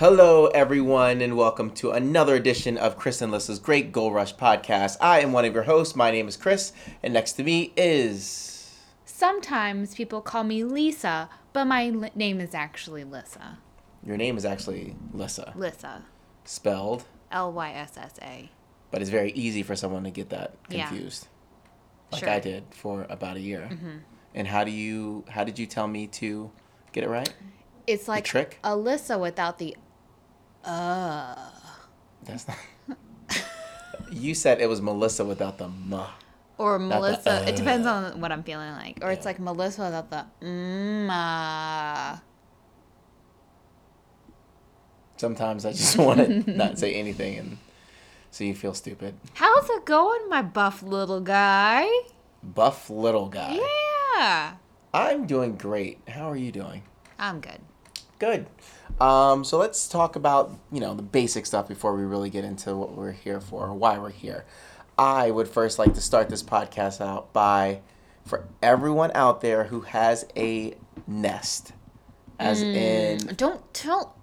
Hello, everyone, and welcome to another edition of Chris and Lissa's Great Goal Rush podcast. I am one of your hosts. My name is Chris, and next to me is. Sometimes people call me Lisa, but my li- name is actually Lissa. Your name is actually Lissa, Lissa. spelled, L Y S S A. but it's very easy for someone to get that Yeah. confused, like Sure. Mm-hmm. I did for about a year. And how do you? How did you tell me to get it right? It's like trick? Alyssa without the uh. That's not. you said it was Melissa without the m. Or the, Melissa. it depends uh. on what I'm feeling like. Or it's like Melissa without the uh. Sometimes I just want to not say anything, and so you feel stupid. How's it going, my buff little guy? Buff little guy. Yeah. I'm doing great. How are you doing? I'm good. Good. Um, so let's talk about you know the basic stuff before we really get into what we're here for or why we're here. I would first like to start this podcast out by for everyone out there who has a nest, as in Don't tell.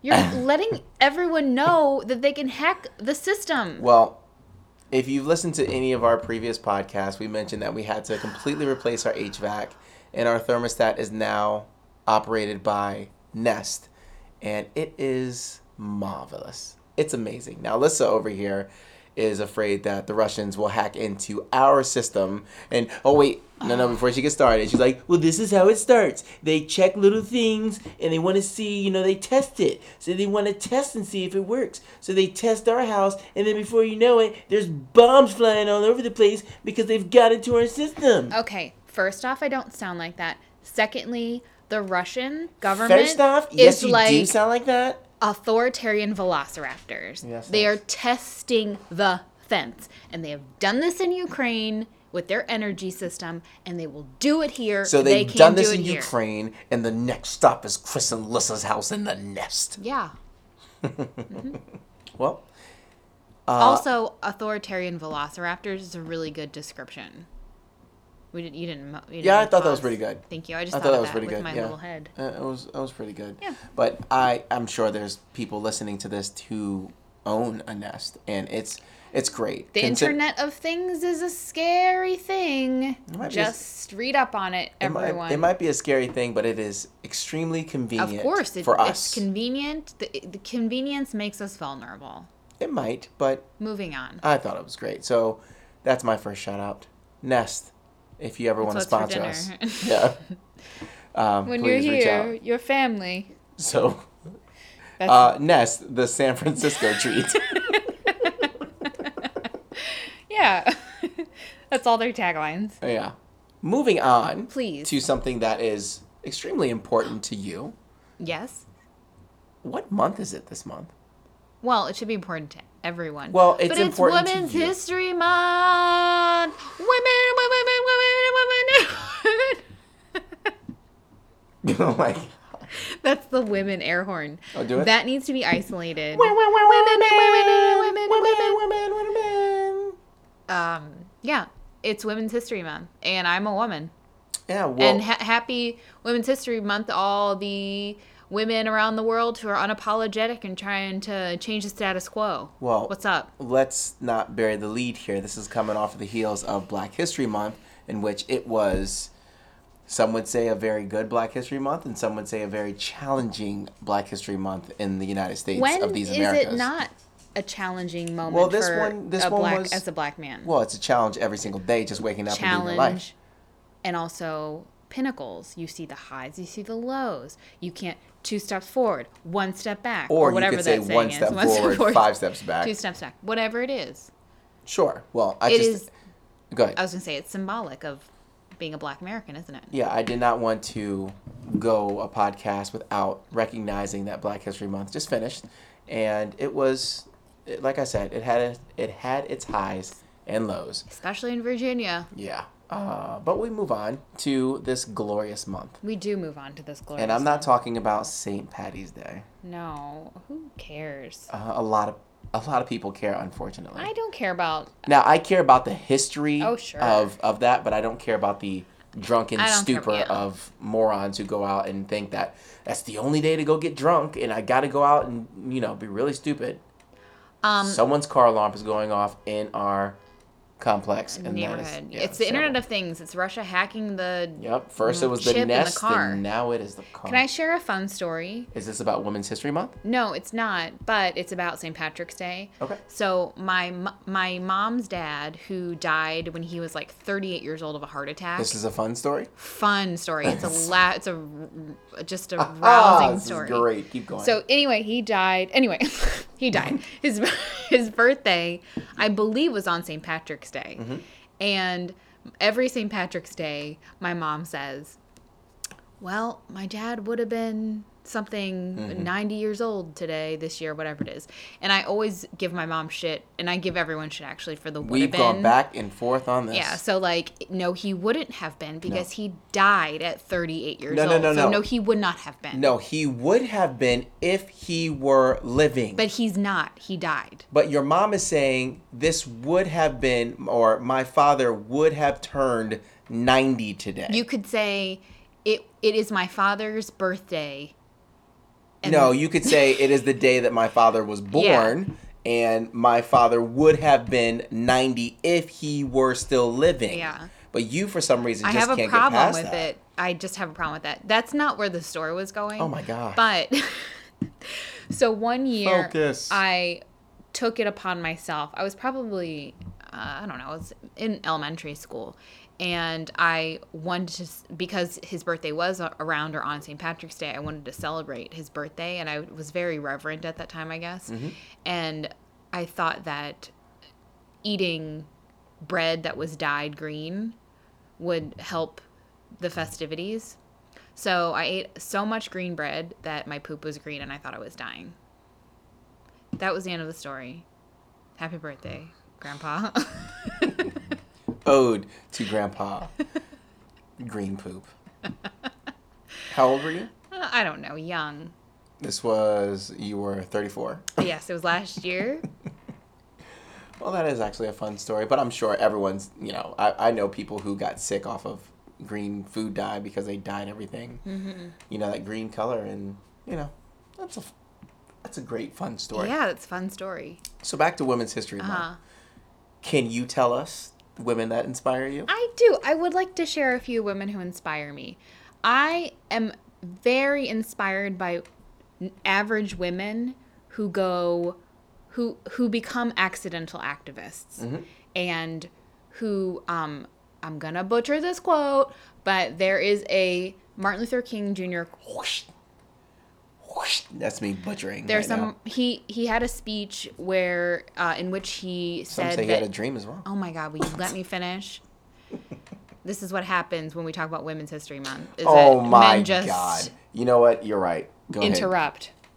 You're letting everyone know that they can hack the system. well. If you've listened to any of our previous podcasts, we mentioned that we had to completely replace our HVAC, and our thermostat is now operated by Nest, and it is marvelous. It's amazing. Now, Alyssa over here is afraid that the Russians will hack into our system. And oh wait, no, no. Before she gets started, she's like, "Well, this is how it starts. They check little things, and they want to see, you know, they test it. So they want to test and see if it works. So they test our house, and then before you know it, there's bombs flying all over the place because they've got into our system." Okay, first off, I don't sound like that. Secondly, the Russian government First off, is you like do sound like that. authoritarian velociraptors. Yes, they are testing the fence, and they have done this in Ukraine with their energy system, and they will do it here. So they they've can done this it in here. Ukraine, and the next stop is Chris and Lissa's house in the nest. Yeah. Well, uh, also, authoritarian velociraptors is a really good description. We didn't. You didn't. You didn't Yeah, I thought that was pretty good. Thank you. I just I thought, thought that was pretty with good. my yeah. little head. Uh, it was it was pretty good. Yeah. But I I'm sure there's people listening to this who own a Nest, and it's it's great. The Consi- Internet of Things is a scary thing. be a- Just read up on it, It might, everyone. it might be a scary thing, but it is extremely convenient. of course, it, for it's us. convenient. The, the convenience makes us vulnerable. it might, but Moving on. I thought it was great. So that's my first shout out. Nest, if you ever want to sponsor us, yeah. Um, when please you're reach here, out. your family. So uh, Nest, the San Francisco treat. yeah, that's all their taglines. yeah. Moving on. Please. to something that is extremely important to you. Yes. What month is it this month? Well, it should be important to everyone. Well, it's but important it's to Women's. History Month. Women, women, women, women, women. like, That's the women air horn. Oh, do it? That needs to be isolated. women, women, women, women, women, women. women, women. Um, yeah, it's Women's History Month, and I'm a woman. Yeah, well, and ha- happy Women's History Month, all the women around the world who are unapologetic and trying to change the status quo. Well- what's up? let's not bury the lead here. This is coming off the heels of Black History Month, in which it was, some would say, a very good Black History Month, and some would say a very challenging Black History Month in the United States When of these is Americas. it not a challenging moment Well, this for one- this a one black was- as a black man? Well, it's a challenge every single day, just waking up and doing your life. challenge and also pinnacles. You see the highs, you see the lows. You can't two steps forward, one step back, Or, or, whatever you could say that saying one is. step One forward, five steps back. two steps back, whatever it is. Sure. Well, I It just is- go ahead. I was gonna say it's symbolic of being a black American, isn't it? Yeah, I did not want to go a podcast without recognizing that Black History Month just finished, and it was, like I said, it had it had its highs and lows. Especially in Virginia. Yeah. Uh, but we move on to this glorious month, We do move on to this glorious. and I'm not month. talking about St. Patty's Day. No, who cares? Uh, a lot of a lot of people care, unfortunately. I don't care about. Now I care about the history Oh, sure. of of that, but I don't care about the drunken don't care- stupor yeah. of morons who go out and think that that's the only day to go get drunk, and I got to go out and you know be really stupid. Um, Someone's car alarm is going off in our complex and is- neighborhood. yeah, it's the so- Internet of Things. It's Russia hacking the. Yep. First it was the in the nest, car. and now it is the car. Can I share a fun story? Is this about Women's History Month? No, it's not, but it's about St. Patrick's Day. Okay. So my my mom's dad, who died when he was like 38 years old of a heart attack. This is a fun story. fun story. It's a la- It's a just a Ah, rousing this story. great. Keep going. So anyway, he died. Anyway, he died. His his birthday, I believe, was on St. Patrick's Day, Mm-hmm. and every St. Patrick's Day, my mom says, "Well, my dad would have been something Mm-hmm. 90 years old today, this year, whatever it is." And I always give my mom shit, and I give everyone shit actually for the would We've been. gone back and forth on this. Yeah, so like, no, he wouldn't have been because he died at 38 years old. No, no, old. no, so no. no, he would not have been. No, he would have been if he were living. But he's not. He died. But your mom is saying this would have been, or my father would have turned 90 today. You could say it. It is my father's birthday. And- no, you could say it is the day that my father was born, and my father would have been 90 if he were still living. Yeah. But you, for some reason, I just have a can't problem get past with that. it. I just have a problem with that. That's not where the story was going. Oh my god! But so one year, Focus. I took it upon myself. I was probably, uh, I don't know, I was in elementary school. And I wanted to, because his birthday was around or on St. Patrick's Day, I wanted to celebrate his birthday. And I was very reverent at that time, I guess. Mm-hmm. And I thought that eating bread that was dyed green would help the festivities. So I ate so much green bread that my poop was green and I thought I was dying. That was the end of the story. Happy birthday, Grandpa. Ode to Grandpa. Green poop. How old were you? I don't know, young. This was, you were 34. Yes, it was last year. Well, that is actually a fun story, but I'm sure everyone's, you know, I, I know people who got sick off of green food dye because they dyed everything, Mm-hmm. you know, that green color, and, you know, that's a, that's a great, fun story. Yeah, that's a fun story. So back to Women's History Month. Uh-huh. Can you tell us women that inspire you? I do. I would like to share a few women who inspire me. I am very inspired by average women who go who who become accidental activists and who um I'm going to butcher this quote, but there is a Martin Luther King Jr. Whoosh. Whoosh. That's me butchering. There's right some now. he he had a speech where uh, in which he Some said say he that had a dream as well. Oh my God, will you let me finish? this is what happens when we talk about Women's History Month. Is Oh my God. You know what? You're right. Go ahead.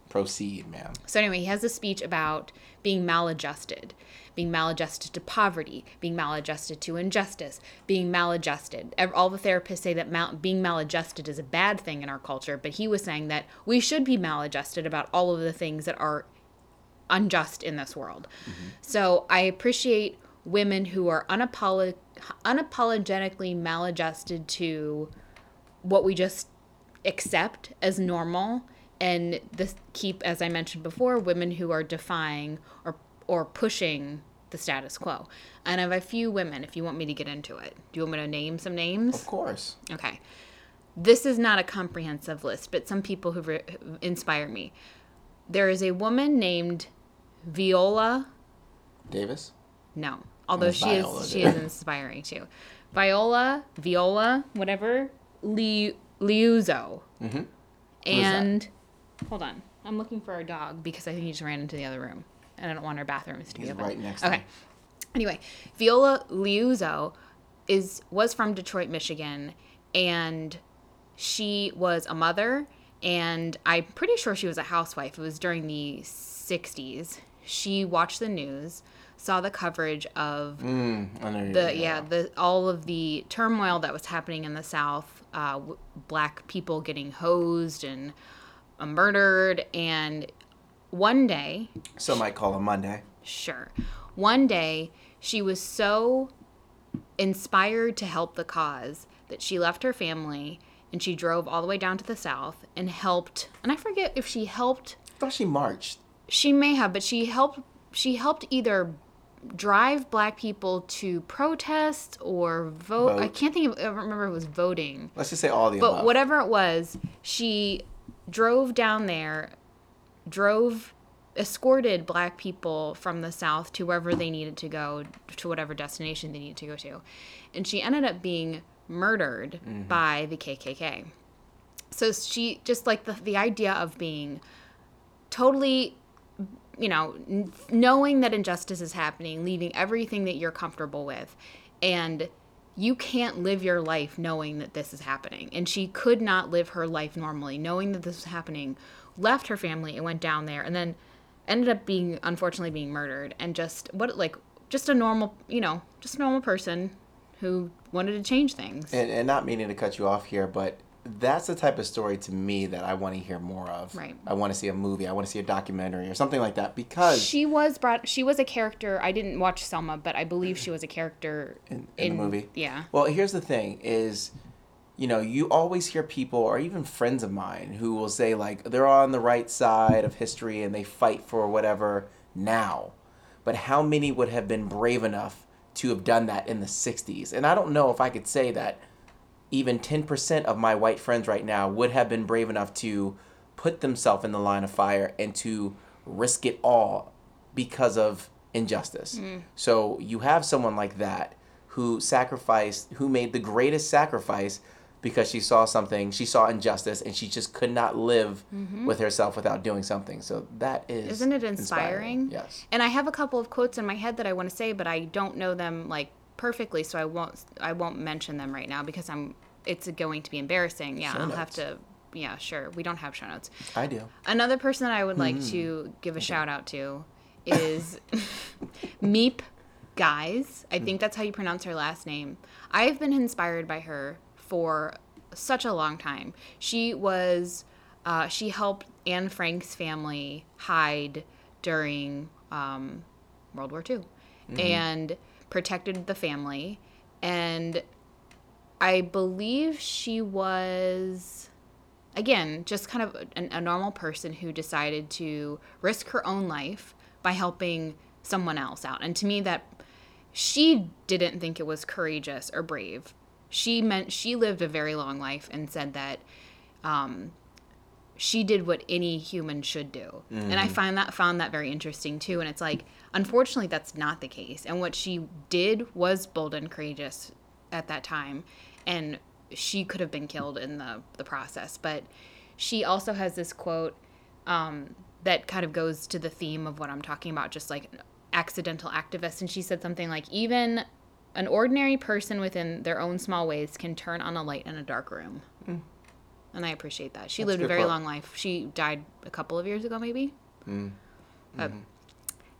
Proceed, ma'am. So anyway, he has a speech about being maladjusted, being maladjusted to poverty, being maladjusted to injustice, being maladjusted. All the therapists say that mal- being maladjusted is a bad thing in our culture, but he was saying that we should be maladjusted about all of the things that are unjust in this world. Mm-hmm. So I appreciate women who are unapolo- unapologetically maladjusted to what we just accept as normal and this keep as i mentioned before women who are defying or or pushing the status quo. And i have a few women if you want me to get into it. Do you want me to name some names? Of course. okay. This is not a comprehensive list but some people who re- inspire me. There is a woman named viola Davis? no. Although she is Viola she there. is inspiring too. Viola viola whatever Li, liuzzo. Mm-hmm. and hold on, I'm looking for our dog because I think he just ran into the other room, and I don't want our bathrooms to He's be open. right next Okay. Anyway, Viola Liuzzo is was from Detroit, Michigan, and she was a mother, and I'm pretty sure she was a housewife. It was during the '60s. She watched the news, saw the coverage of Mm, the yeah the all of the turmoil that was happening in the South, uh, w- black people getting hosed and murdered, and one day Some might call it Monday. Sure. One day, she was so inspired to help the cause that she left her family and she drove all the way down to the south and helped. And I forget if she helped. I thought she marched. She may have, but she helped. She helped either drive black people to protest or vote. I can't think of. I remember it was voting. Let's just say all the But above. whatever it was, she drove down there, drove, escorted black people from the south to wherever they needed to go, to whatever destination they needed to go to. And she ended up being murdered mm-hmm. by the KKK. So she just like the, the idea of being totally you know, n- knowing that injustice is happening, leaving everything that you're comfortable with, and you can't live your life knowing that this is happening. And she could not live her life normally, knowing that this was happening, left her family and went down there, and then ended up being, unfortunately, being murdered. And just what, like, just a normal, you know, just a normal person who wanted to change things. and, and not meaning to cut you off here, but that's the type of story to me that I want to hear more of. Right. I want to see a movie. I want to see a documentary or something like that because she was brought. She was a character. I didn't watch Selma, but I believe she was a character in, in the movie. Yeah. Well, here's the thing: is you know you always hear people or even friends of mine who will say like they're on the right side of history and they fight for whatever now, but how many would have been brave enough to have done that in the '60s? And I don't know if I could say that even 10% of my white friends right now would have been brave enough to put themselves in the line of fire and to risk it all because of injustice. Mm. So you have someone like that who sacrificed, who made the greatest sacrifice because she saw something, she saw injustice, and she just could not live mm-hmm. with herself without doing something. So that is. Isn't it inspiring? Yes. And I have a couple of quotes in my head that I want to say, but I don't know them like perfectly, so I won't I won't mention them right now because I'm it's going to be embarrassing. Yeah, Show I'll have to yeah, sure. We don't have show notes. I do. Another person that I would like to give a shout out to is Miep Gies. I think that's how you pronounce her last name. I've been inspired by her for such a long time. She was, uh, she helped Anne Frank's family hide during um, World War II and protected the family. And I believe she was again, just kind of a, a normal person who decided to risk her own life by helping someone else out. And to me, that she didn't think it was courageous or brave. She meant she lived a very long life and said that um, she did what any human should do. And I find that found that very interesting too. And it's like, unfortunately, that's not the case. And what she did was bold and courageous at that time, and she could have been killed in the the process. But she also has this quote um, that kind of goes to the theme of what I'm talking about, just like accidental activists. And she said something like, even an ordinary person within their own small ways can turn on a light in a dark room. And I appreciate that. She That's lived a very quote. long life. She died a couple of years ago, maybe. Mm. Uh,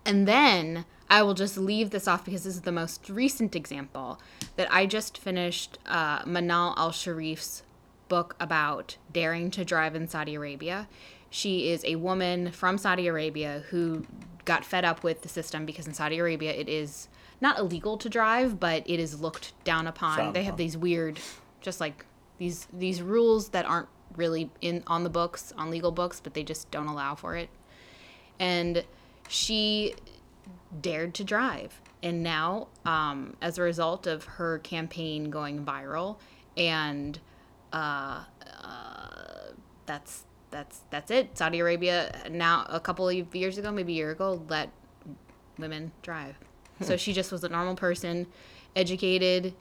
and then I will just leave this off because this is the most recent example that I just finished uh, Manal al Sharif's book about daring to drive in Saudi Arabia. She is a woman from Saudi Arabia who got fed up with the system because in Saudi Arabia it is not illegal to drive, but it is looked down upon. Frowned they have upon. these weird, just like these these rules that aren't really in on the books on legal books, but they just don't allow for it. And she dared to drive. And now, um, as a result of her campaign going viral, and uh, uh, that's that's that's it. Saudi Arabia now a couple of years ago, maybe a year ago, let women drive. So she just was a normal person, educated,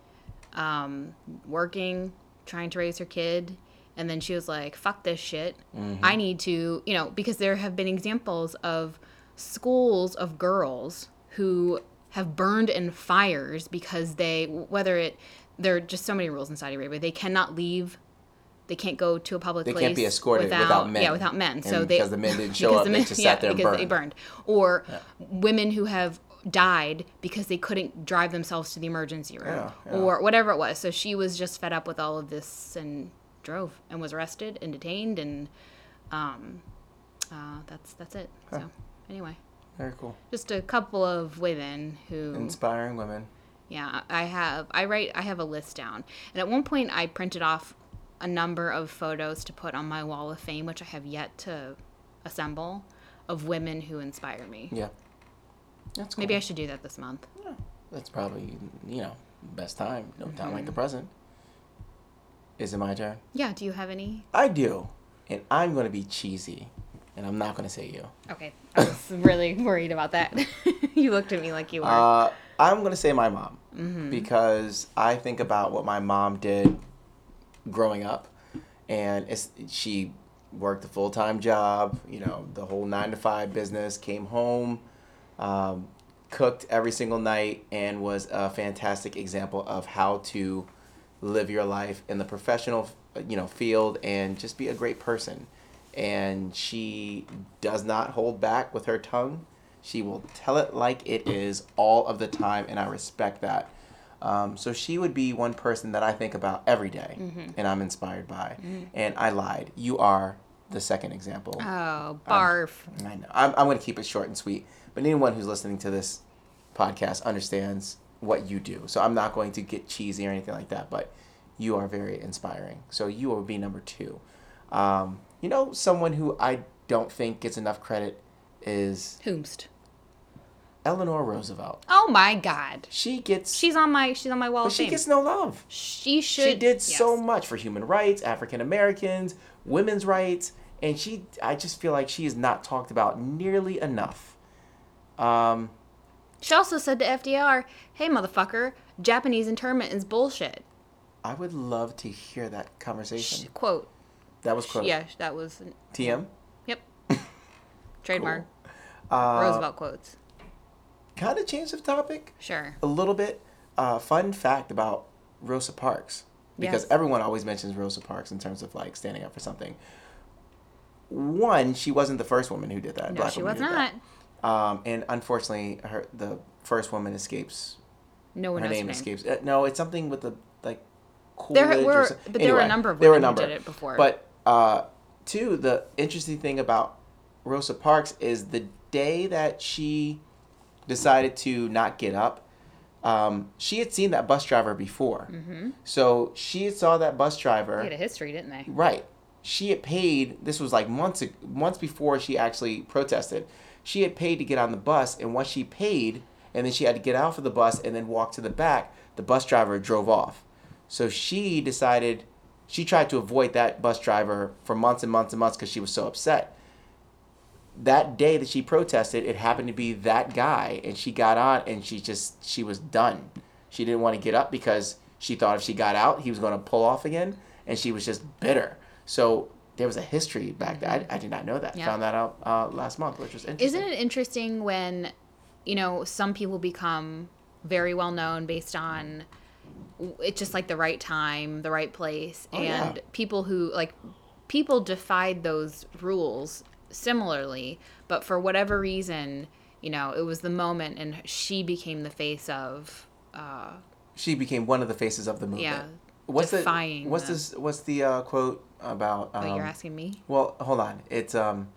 um, working, trying to raise her kid. And then she was like, fuck this shit. I mm-hmm. need to, you know, because there have been examples of schools of girls who have burned in fires because they whether it there are just so many rules in Saudi Arabia. They cannot leave. They can't go to a public They place. can't be escorted without men. Yeah, without men. So they because the men didn't show because up, the they men- just sat there and because they burned. burned. Or women who have died because they couldn't drive themselves to the emergency room Yeah, yeah. or whatever it was. So she was just fed up with all of this and drove and was arrested and detained and um, uh, that's that's it. So anyway, Very cool. just a couple of women who Inspiring women. yeah, I have. I write. I have a list down, and at one point I printed off a number of photos to put on my wall of fame, which I have yet to assemble, of women who inspire me. Yeah. That's cool. Maybe I should do that this month. That's probably, you know, best time. No time like the Mm-hmm. present. Is it my turn? Yeah. Do you have any? I do. And I'm going to be cheesy. And I'm not going to say you. Okay. I was really worried about that. you looked at me like you were. Uh, I'm going to say my mom. Mm-hmm. Because I think about what my mom did growing up. And it's, she worked a full time job, you know, the whole nine to five business, came home, um, cooked every single night, and was a fantastic example of how to live your life in the professional, you know, field and just be a great person. And she does not hold back with her tongue. She will tell it like it is all of the time, and I respect that. Um, so she would be one person that I think about every day and I'm inspired by. And I lied. You are the second example. oh, barf. I know. I'm, I'm going to keep it short and sweet. But anyone who's listening to this podcast understands what you do. So I'm not going to get cheesy or anything like that. But you are very inspiring. So you will be number two. Um, you know, someone who I don't think gets enough credit is Whomst. Eleanor Roosevelt. Oh my God. She gets, She's on my. She's on my wall but she gets no love. she should. she did so much for human rights, African Americans, women's rights, and she I just feel like she is not talked about nearly enough. Um, She also said to FDR, "Hey, motherfucker, Japanese internment is bullshit." I would love to hear that conversation. Quote. That was quote. Yeah, that was. TM. Yep. Trademark. Uh, Roosevelt quotes. Kind of change the topic Sure. a little bit. Uh, fun fact about Rosa Parks, because Yes. everyone always mentions Rosa Parks in terms of like standing up for something. One, she wasn't the first woman who did that. No, she was not. that. Um, and unfortunately, her the first woman escapes No one her knows name her name. escapes. Uh, no, it's something with the like. There Coolidge or were, but there were a number of there were a women who number. did it before. But uh, two, the interesting thing about Rosa Parks is the day that she decided to not get up. Um, she had seen that bus driver before, mm-hmm. so she saw that bus driver. they had a history, didn't they? Right. She had paid. This was like months months before she actually protested. She had paid to get on the bus, and once she paid, and then she had to get out of the bus and then walk to the back. The bus driver drove off. So she decided. She tried to avoid that bus driver for months and months and months because she was so upset. That day that she protested, it happened to be that guy, and she got on, and she just she was done. She didn't want to get up because she thought if she got out, he was going to pull off again, and she was just bitter. So there was a history back then. I, I did not know that. Yeah. Found that out uh, last month, which was interesting. Isn't it interesting when, you know, some people become very well known based on it's just like the right time, the right place, Oh, and yeah. people who like people defied those rules similarly, but for whatever reason, you know, it was the moment, and she became the face of. Uh, She became one of the faces of the movement. Yeah, What's defying the what's the- this? What's the uh, quote about? Um, oh, you're asking me? Well, hold on. It's um.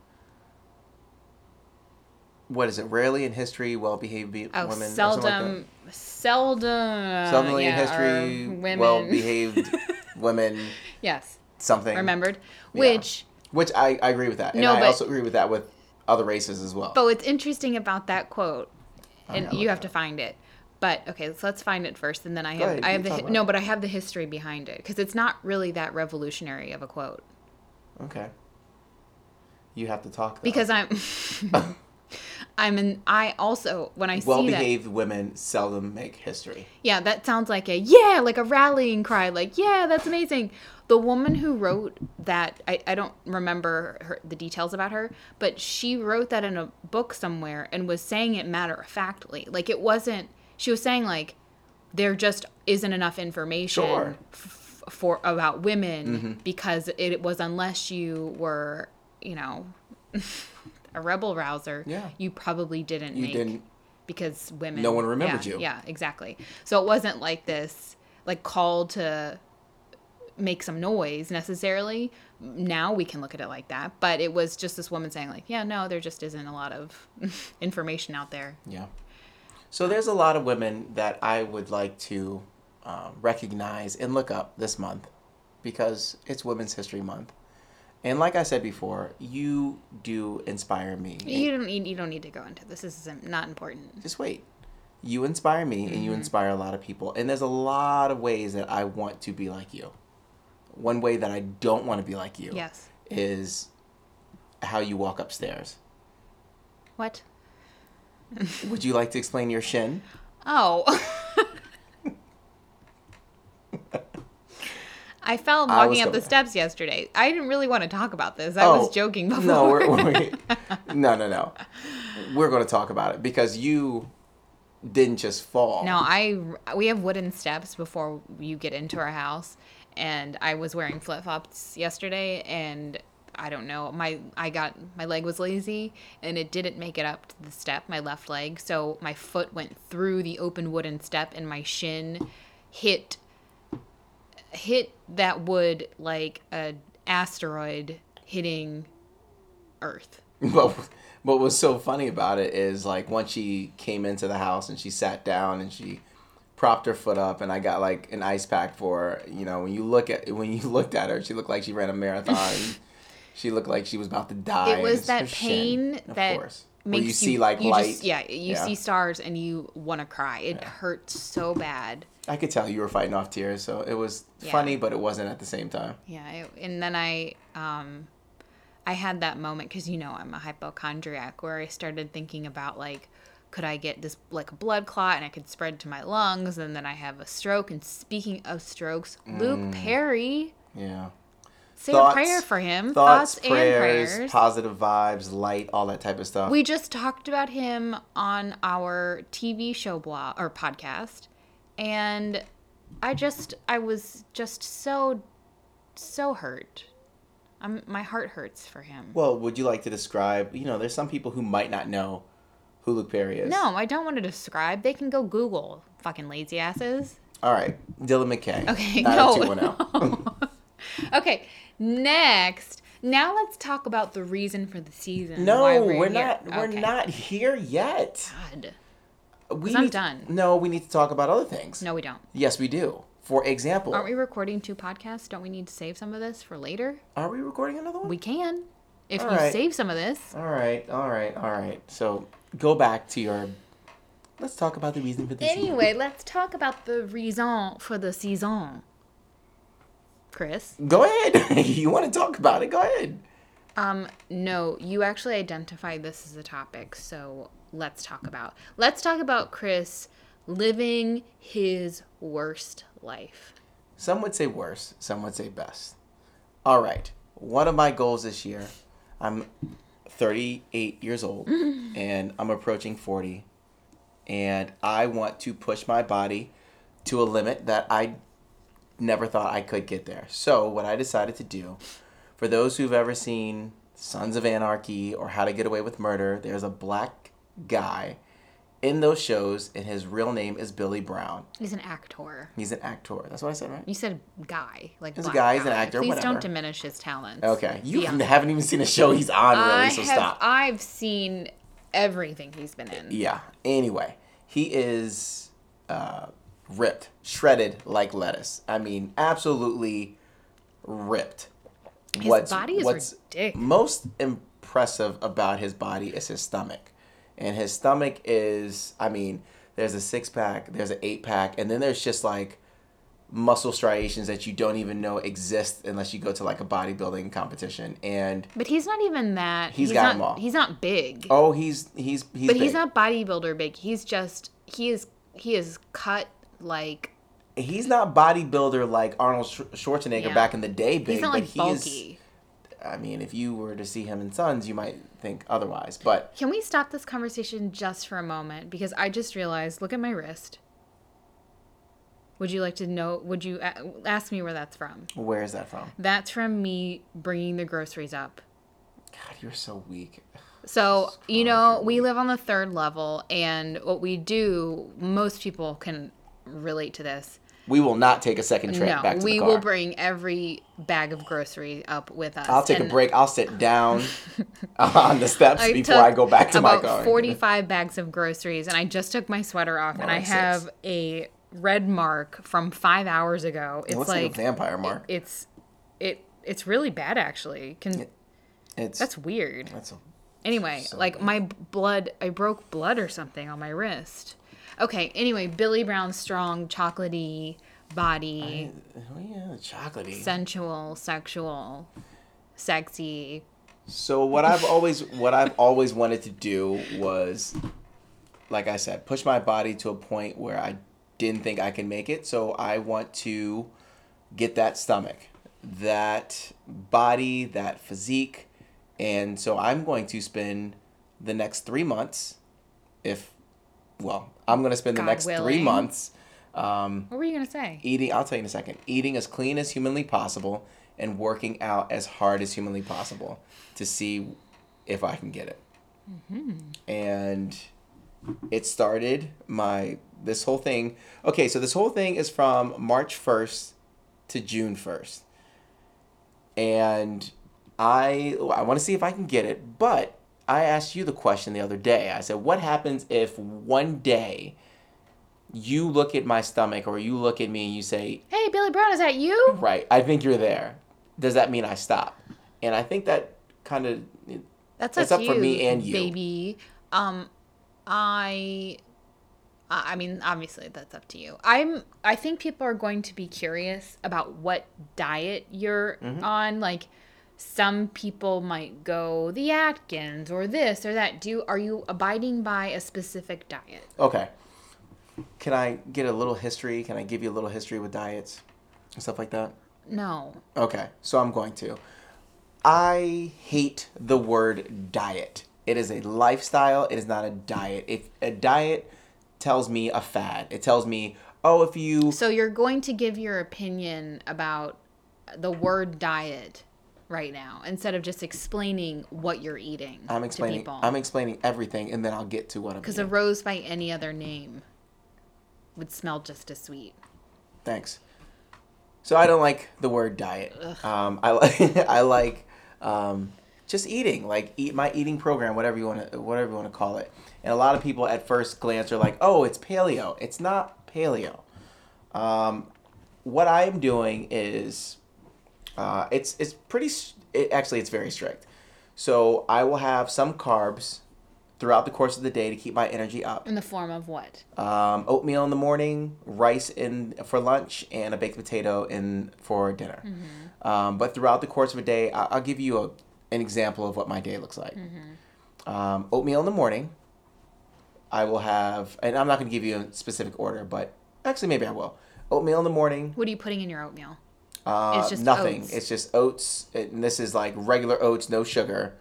What is it? Rarely in history, well-behaved be- Oh, women. something like seldom, seldom, Seldomly yeah, in history, women. well-behaved women. yes, Something. remembered. Yeah. Which Which I, I agree with that, and No, I but- also agree with that with other races as well. But what's interesting about that quote, and you have to find it. But okay, so let's find it first, and then I have ahead, I have the no, but I have the history behind it because it's not really that revolutionary of a quote. okay. You have to talk. Though. Because I'm, I'm an I also when I see that well-behaved women seldom make history. yeah that sounds like a yeah like a rallying cry like yeah that's amazing, the woman who wrote that I, I don't remember her, the details about her but she wrote that in a book somewhere and was saying it matter of factly like it wasn't she was saying like there just isn't enough information Sure. f- for about women mm-hmm. because it was unless you were you know a rebel rouser Yeah. you probably didn't You make didn't. because women No one remembered yeah, you. yeah exactly so it wasn't like this like call to make some noise necessarily now we can look at it like that but it was just this woman saying like yeah no there just isn't a lot of information out there Yeah. So there's a lot of women that I would like to um, recognize and look up this month because it's Women's History Month. And like I said before, you do inspire me. you don't need you don't need to go into this this is not important Just wait. You inspire me and Mm-hmm. you inspire a lot of people. And there's a lot of ways that I want to be like you. One way that I don't want to be like you yes is how you walk upstairs. what Would you like to explain your shin? oh I fell walking was up the steps yesterday. I didn't really want to talk about this. I oh. was Oh, joking before. No, we're, we're, no, no, no. We're going to talk about it because you didn't just fall. No, I we have wooden steps before you get into our house, and I was wearing flip flops yesterday, and I don't know my I got my leg was lazy and it didn't make it up to the step, my left leg, so my foot went through the open wooden step, and my shin hit hit that wood like a asteroid hitting Earth. But what was so funny about it is like once she came into the house and she sat down and she propped her foot up and I got like an ice pack for her. You know, when you look at when you looked at her, she looked like she ran a marathon. She looked like she was about to die. It was that shin, pain of that course. makes Where you, see like you light. Just, yeah, you Yeah. see stars and you want to cry. It hurts so bad. I could tell you were fighting off tears, so it was Yeah. funny, but it wasn't at the same time. Yeah, it, and then I um I had that moment cuz you know I'm a hypochondriac where I started thinking about like could I get this like a blood clot and it could spread to my lungs and then I have a stroke and speaking of strokes, Mm. Luke Perry Yeah. Say Thoughts- a prayer for him. Thoughts, Thoughts, prayers, and prayers. positive vibes, light, all that type of stuff. We just talked about him on our TV show blog or podcast, and I just I was just so so hurt. I'm my heart hurts for him. well, would you like to describe? You know, there's some people who might not know who Luke Perry is. No, I don't want to describe. They can go Google fucking lazy asses. All right, Dylan McKay. Okay, of no. Oh. 210. Okay, next. Now let's talk about the reason for the season. No, we're, here. not. We're Okay. not here yet. God. We I'm need- done. No, we need to talk about other things. No, we don't. Yes, we do. For example, Aren't we recording two podcasts? Don't we need to save some of this for later? are we recording another one? We can. If All you right. save some of this. all right, all right, all right. So go back to your. Let's talk about the reason for this. Anyway, let's talk about the raison for the saison. Chris? Go ahead. you want to talk about it? Go ahead. Um, no, you actually identified this as a topic, so let's talk about. Let's talk about Chris living his worst life. Some would say worse, some would say best. All right. One of my goals this year, I'm 38 years old and I'm approaching 40. And I want to push my body to a limit that I never thought I could get there. So, what I decided to do, for those who've ever seen Sons of Anarchy or How to Get Away with Murder, there's a black guy in those shows, and his real name is Billy Brown. He's an actor. He's an actor. That's what I said, right? You said guy, like He's a guy, he's an actor, Please whatever. don't diminish his talents. Okay, you haven't even seen a show he's on, really, I so have. stop. I've seen everything he's been in. Yeah. Anyway, he is uh, ripped, shredded like lettuce. I mean, absolutely ripped. His body is ridiculous. most impressive about his body is his stomach, and his stomach is, I mean, there's a six pack, there's an eight pack, and then there's just like muscle striations that you don't even know exist unless you go to like a bodybuilding competition and But he's not even that. He's got not. 'em all. He's not big. oh he's he's he's but he's not bodybuilder big. He's just he is he is cut like he's not bodybuilder like Arnold Sch- Schwarzenegger Yeah. back in the day. Big, He's not but like he is. I mean, if you were to see him in Sons, you might think otherwise. But Can we stop this conversation just for a moment? Because I just realized, look at my wrist. Would you like to know? Would you a- ask me where that's from? where is that from? That's from me bringing the groceries up. God, you're so weak. So, you know, we live on the third level, and what we do, most people can relate to this. We will not take a second trip no, back to we the car. will bring every bag of grocery up with us. I'll take a break. I'll sit down on the steps I before I go back to my about car. 45 bags of groceries, and I just took my sweater off, and More I like six. have a red mark from five hours ago. It It's looks like, a vampire mark. it's it it's really bad actually. Can it's that's weird. that's a, Anyway, So like my blood, I broke blood or something on my wrist. Okay. Anyway, Billy Brown's strong, chocolatey body, oh yeah, chocolatey. sensual, sexual, sexy. So what I've always what I've always wanted to do was like I said, push my body to a point where I didn't think I can make it. So I want to get that stomach, that body, that physique. And so I'm going to spend the next 3 months if well, I'm going to spend the God next 3 months um What were you gonna say? eating i'll tell you in a second eating as clean as humanly possible and working out as hard as humanly possible to see if i can get it. And it started my this whole thing okay so this whole thing is from march 1st to june 1st and i i want to see if i can get it but i asked you the question the other day i said what happens if one day you look at my stomach or you look at me and you say, Hey, Billy Brown, is that you? right, I think you're there. Does that mean I stop? And I think that kind of, That's That's up, to for me and you. baby. Um, I, I I mean, obviously that's up to you. I'm. I think people are going to be curious about what diet you're Mm-hmm. on. Like, some people might go the Atkins or this or that. Do you, are you abiding by a specific diet? okay. Can I get a little history? Can I give you a little history with diets and stuff like that? No. Okay, so I'm going to. I hate the word diet. It is a lifestyle, it is not a diet. If a diet tells me a fad, it tells me, oh, if you So you're going to give your opinion about the word diet right now instead of just explaining what you're eating I'm to explaining people. I'm explaining everything and then I'll get to what I'm Because a rose by any other name would smell just as sweet. Thanks. So I don't like the word diet. Um, I like I like um, just eating, like eat my eating program, whatever you want to whatever you want to call it. And a lot of people at first glance are like, "Oh, it's paleo." It's not paleo. Um, what I am doing is, uh, it's it's pretty. It, actually, it's very strict. So I will have some carbs throughout the course of the day to keep my energy up In the form of what? um, oatmeal in the morning, rice in for lunch, and a baked potato in for dinner. Um, but throughout the course of a day, I- I'll give you a, an example of what my day looks like. Um, oatmeal in the morning. I will have, and I'm not going to give you a specific order, but actually maybe I will. Oatmeal in the morning. What are you putting in your oatmeal? Uh, It's just nothing. oats. It's just oats, and this is like regular oats, no sugar.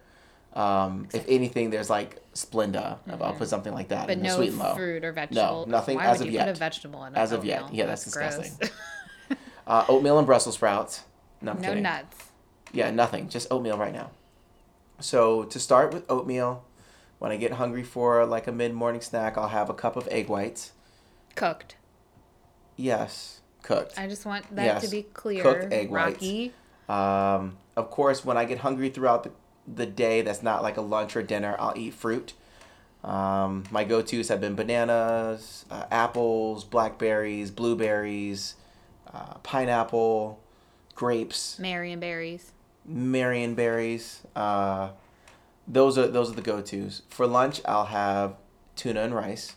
Um, if anything, there's like Splenda. I'll put something like that But in no sweet low. fruit or vegetable. No, nothing Why as would of you put yet. a vegetable in As an of yet. oatmeal? Yeah, that's gross. disgusting. Uh, oatmeal and Brussels sprouts. No, no nuts. Yeah, nothing. Just oatmeal right now. So to start with oatmeal, when I get hungry for like a mid morning snack, I'll have a cup of egg whites. Cooked. Yes, cooked. I just want that Yes. to be clear. Cooked egg whites. Um, of course, when I get hungry throughout the, the day, that's not like a lunch or dinner, I'll eat fruit. Um, my go tos have been bananas, uh, apples, blackberries, blueberries, uh, pineapple, grapes, Marion berries. Marion berries. Uh, those are those are the go tos. For lunch, I'll have tuna and rice.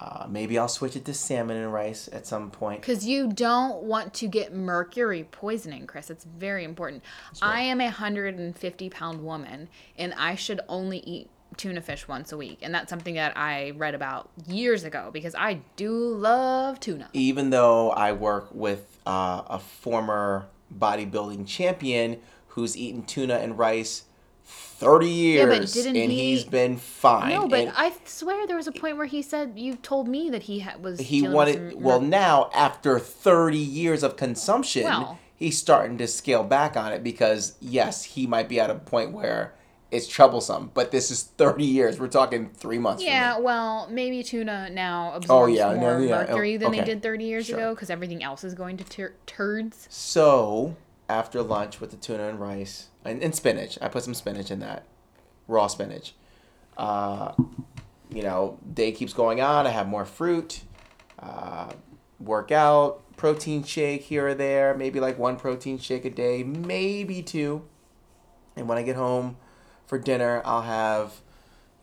Uh, maybe I'll switch it to salmon and rice at some point. Because you don't want to get mercury poisoning, Chris. It's very important. I am a 150 pound woman and I should only eat tuna fish once a week, and that's something that I read about years ago because I do love tuna. even though I work with uh, a former bodybuilding champion who's eaten tuna and rice 30 years didn't and he- he's been fine. No, but And I swear there was a point where he said you told me that he ha- was he wanted some- well now after 30 years of consumption Well- he's starting to scale back on it because yes, he might be at a point where it's troublesome, but this is 30 years. We're talking 3 months Yeah, well, maybe tuna now oh, absorbs Oh, yeah, no, more yeah, oh, mercury than they did 30 years Sure. ago because everything else is going to tur- turds. So, after lunch with the tuna and rice and, and spinach, I put some spinach in that, raw spinach. Uh, you know, day keeps going on. I have more fruit, uh, work out, protein shake here or there, maybe like one protein shake a day, maybe two. And when I get home for dinner, I'll have,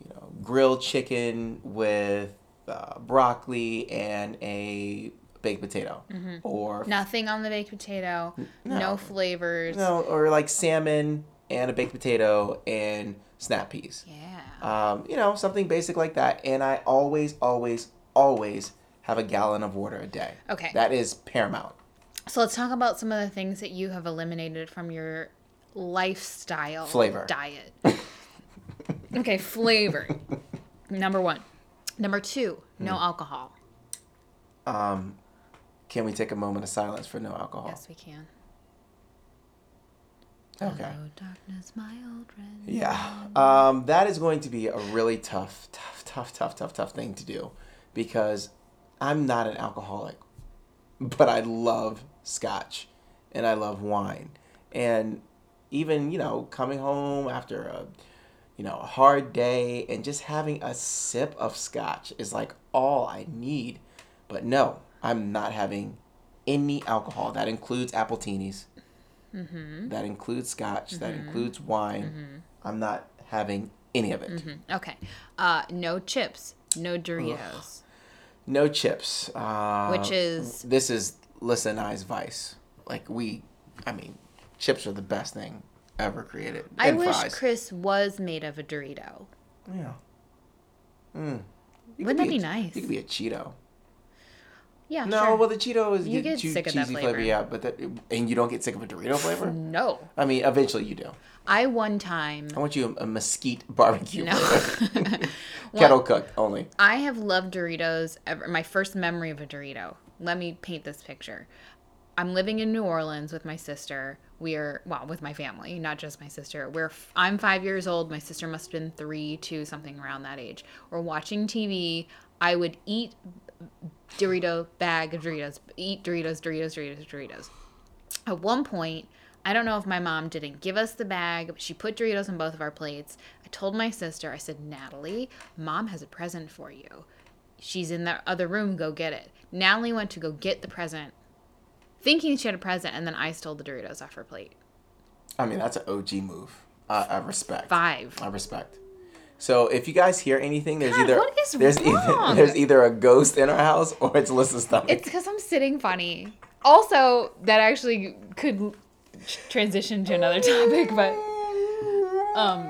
you know, grilled chicken with uh, broccoli and a baked potato, or Nothing on the baked potato, no, no. flavors. no, or like salmon and a baked potato and snap peas. Yeah. Um, you know, something basic like that. And I always, always, always have a gallon of water a day. Okay. That is paramount. So let's talk about some of the things that you have eliminated from your lifestyle Flavor. diet. okay, flavor. Number one. Number two, no Hmm. alcohol. Um, can we take a moment of silence for no alcohol? Yes, we can. Okay. Hello, darkness, my old friend. Yeah. Um, that is going to be a really tough, tough, tough, tough, tough, tough thing to do because I'm not an alcoholic, but I love scotch and I love wine. And even, you know, coming home after a, you know, a hard day and just having a sip of scotch is like all I need. But no, I'm not having any alcohol. That includes appletinis. That includes scotch. That includes wine. I'm not having any of it. Okay. Uh, no chips, no Doritos. No chips. Uh, Which is- this is Lissa and I's vice. Like we, I mean, chips are the best thing ever created. I And wish fries. Chris was made of a Dorito. Yeah. Mm. Wouldn't that be nice? You could be a Cheeto. Yeah, No, sure. well the Cheeto is You get get choo- sick of cheesy that flavor. flavor. Yeah, but that and you don't get sick of a Dorito flavor. no. I mean, eventually you do. I one time I want you a, a mesquite barbecue. No. Kettle cooked only. I have loved Doritos ever. My first memory of a Dorito. Let me paint this picture. I'm living in New Orleans with my sister. We are well with my family, not just my sister. We're I'm five years old. My sister must have been three, two, something around that age. We're watching TV. I would eat Dorito bag of Doritos. Eat Doritos, Doritos, Doritos, Doritos. At one point, I don't know if my mom didn't give us the bag, but she put Doritos on both of our plates. I told my sister, I said, Natalie, mom has a present for you. She's in the other room, go get it. Natalie went to go get the present, thinking she had a present, and then I stole the Doritos off her plate. I mean, that's an OG move. I, I respect. Five. I respect. So if you guys hear anything, there's God, either what there's wrong? either there's either a ghost in our house or it's Lissa's stomach. It's because I'm sitting funny. Also, that actually could transition to another topic, but um,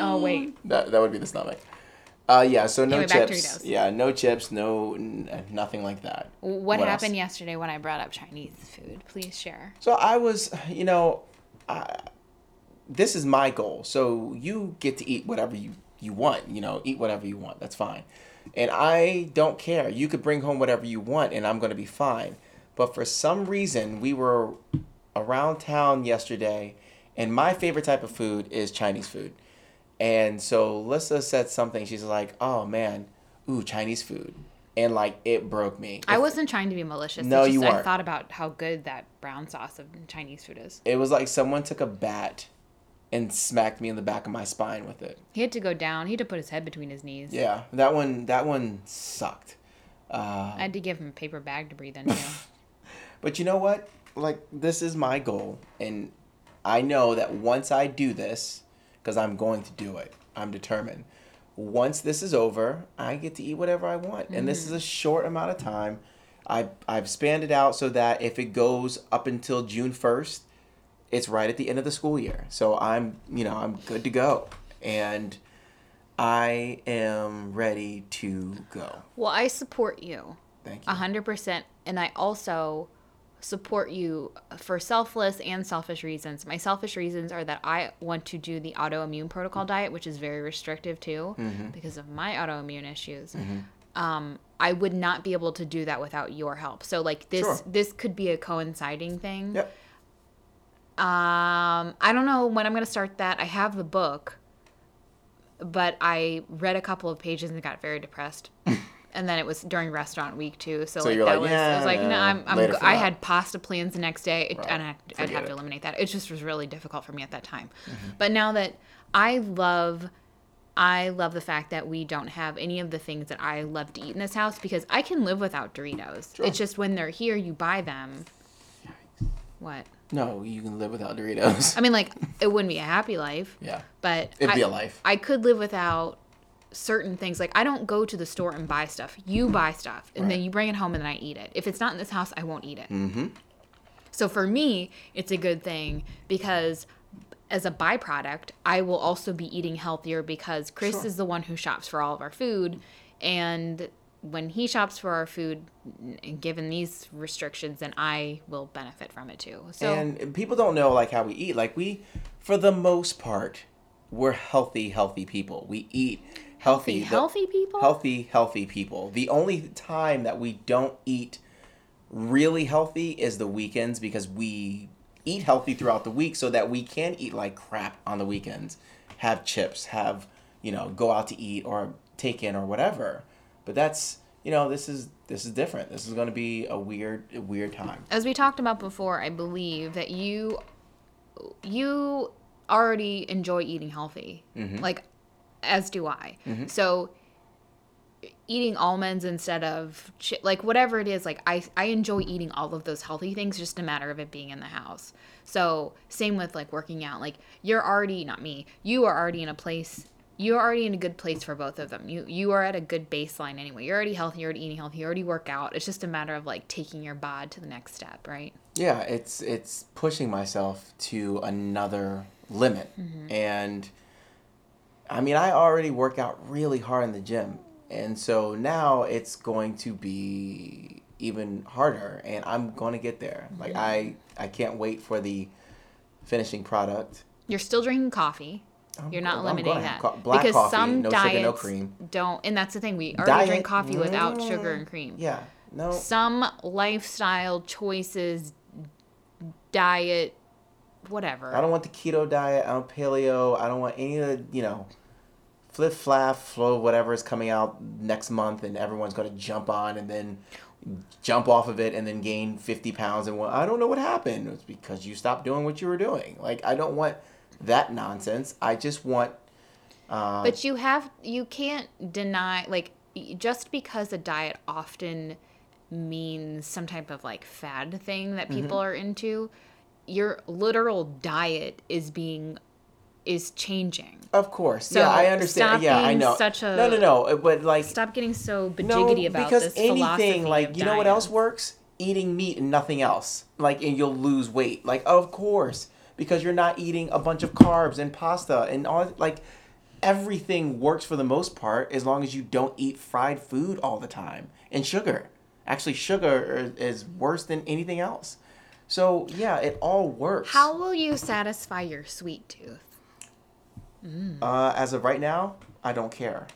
oh wait, That that would be the stomach. Uh, yeah. So no Anyway, chips. Yeah, no chips. No, n- nothing like that. what, else? happened yesterday when I brought up Chinese food? Please share. So I was, you know, I, this is my goal. So you get to eat whatever you you want. You know, eat whatever you want. That's fine. And I don't care. You could bring home whatever you want, and I'm gonna be fine. But for some reason, we were around town yesterday, and my favorite type of food is Chinese food. And so Lissa said something. She's like, "Oh man, ooh, Chinese food," and like it broke me. I wasn't trying to be malicious. No, just you weren't. I thought about how good that brown sauce of Chinese food is. It was like someone took a bat and smacked me in the back of my spine with it. He had to go down. He had to put his head between his knees. Yeah, that one that one sucked. Uh, I had to give him a paper bag to breathe into. but you know what? Like this is my goal and I know that once I do this cuz I'm going to do it. I'm determined. Once this is over, I get to eat whatever I want. And this is a short amount of time. I I've spanned it out so that if it goes up until June 1st, it's right at the end of the school year. So I'm, you know, I'm good to go. And I am ready to go. Well, I support you Thank you. a hundred percent, and I also support you for selfless and selfish reasons. My selfish reasons are that I want to do the autoimmune protocol diet, which is very restrictive too, Mm-hmm. because of my autoimmune issues. Um, I would not be able to do that without your help. So like this, Sure. this could be a coinciding thing. Yep. Um, I don't know when I'm gonna start that. I have the book, but I read a couple of pages and got very depressed. and then it was during restaurant week too, so, So like that like, was. I was like, no, I'm. I'm go- I had pasta plans the next day, it, Right. and I, I'd have to it. Mm-hmm. eliminate that. It just was really difficult for me at that time. But now that I love. I love the fact that we don't have any of the things that I love to eat in this house because I can live without Doritos. Sure. It's just when they're here, you buy them. What? No, you can live without Doritos. I mean, like, it wouldn't be a happy life, yeah. but It'd I, be a life. I could live without certain things. Like, I don't go to the store and buy stuff. You buy stuff, and then you bring it home, and then I eat it. If it's not in this house, I won't eat it. Mm-hmm. So for me, it's a good thing because as a byproduct, I will also be eating healthier because Chris Sure. is the one who shops for all of our food. And when he shops for our food, given these restrictions, then I will benefit from it too. So and people don't know like how we eat. Like we, for the most part, we're healthy, healthy people. We eat healthy, healthy, The- healthy people? healthy, healthy people. The only time that we don't eat really healthy is the weekends because we eat healthy throughout the week so that we can eat like crap on the weekends. Have chips, have, you know, go out to eat or take in or whatever. But that's, you know, this is this is different. This is going to be a weird a weird time. as we talked about before, I believe that you you already enjoy eating healthy. Mm-hmm. Like as do I. Mm-hmm. So eating almonds instead of chi- like whatever it is like I I enjoy eating all of those healthy things just a matter of it being in the house. So same with like working out. Like you're already not me. You are already in a place you're already in a good place for both of them. You you are at a good baseline anyway. You're already healthy, you're already eating healthy, you already work out. It's just a matter of like taking your bod to the next step, right? Yeah, it's it's pushing myself to another limit. Mm-hmm. And I mean, I already work out really hard in the gym. And so now it's going to be even harder and I'm going to get there. Like mm-hmm. I I can't wait for the finishing product. You're still drinking coffee. I'm You're not I'm eliminating that co- black because coffee, some no diets sugar, no cream. don't, and that's the thing. We already Diet- drink coffee without Mm, sugar and cream. Yeah. No. Some lifestyle choices, diet, whatever. I don't want the keto diet. I don't paleo. I don't want any of the, you know, flip flap flow whatever is coming out next month and everyone's going to jump on and then jump off of it and then gain 50 pounds and well, I don't know what happened. It's because you stopped doing what you were doing. Like I don't want that nonsense. I just want uh, But you have you can't deny like just because a diet often means some type of like fad thing that people Mm-hmm. are into, your literal diet is being is changing. of course. So yeah, I understand. yeah, I know. such a- No, no, no. But like Stop getting so No, bejiggity about because this anything like you know what else works? Eating meat and nothing else. Like and you'll lose weight. Like of course, because you're not eating a bunch of carbs and pasta and all like everything works for the most part as long as you don't eat fried food all the time and sugar. Actually, sugar is worse than anything else. So yeah, it all works. How will you satisfy your sweet tooth? Uh, as of right now, I don't care.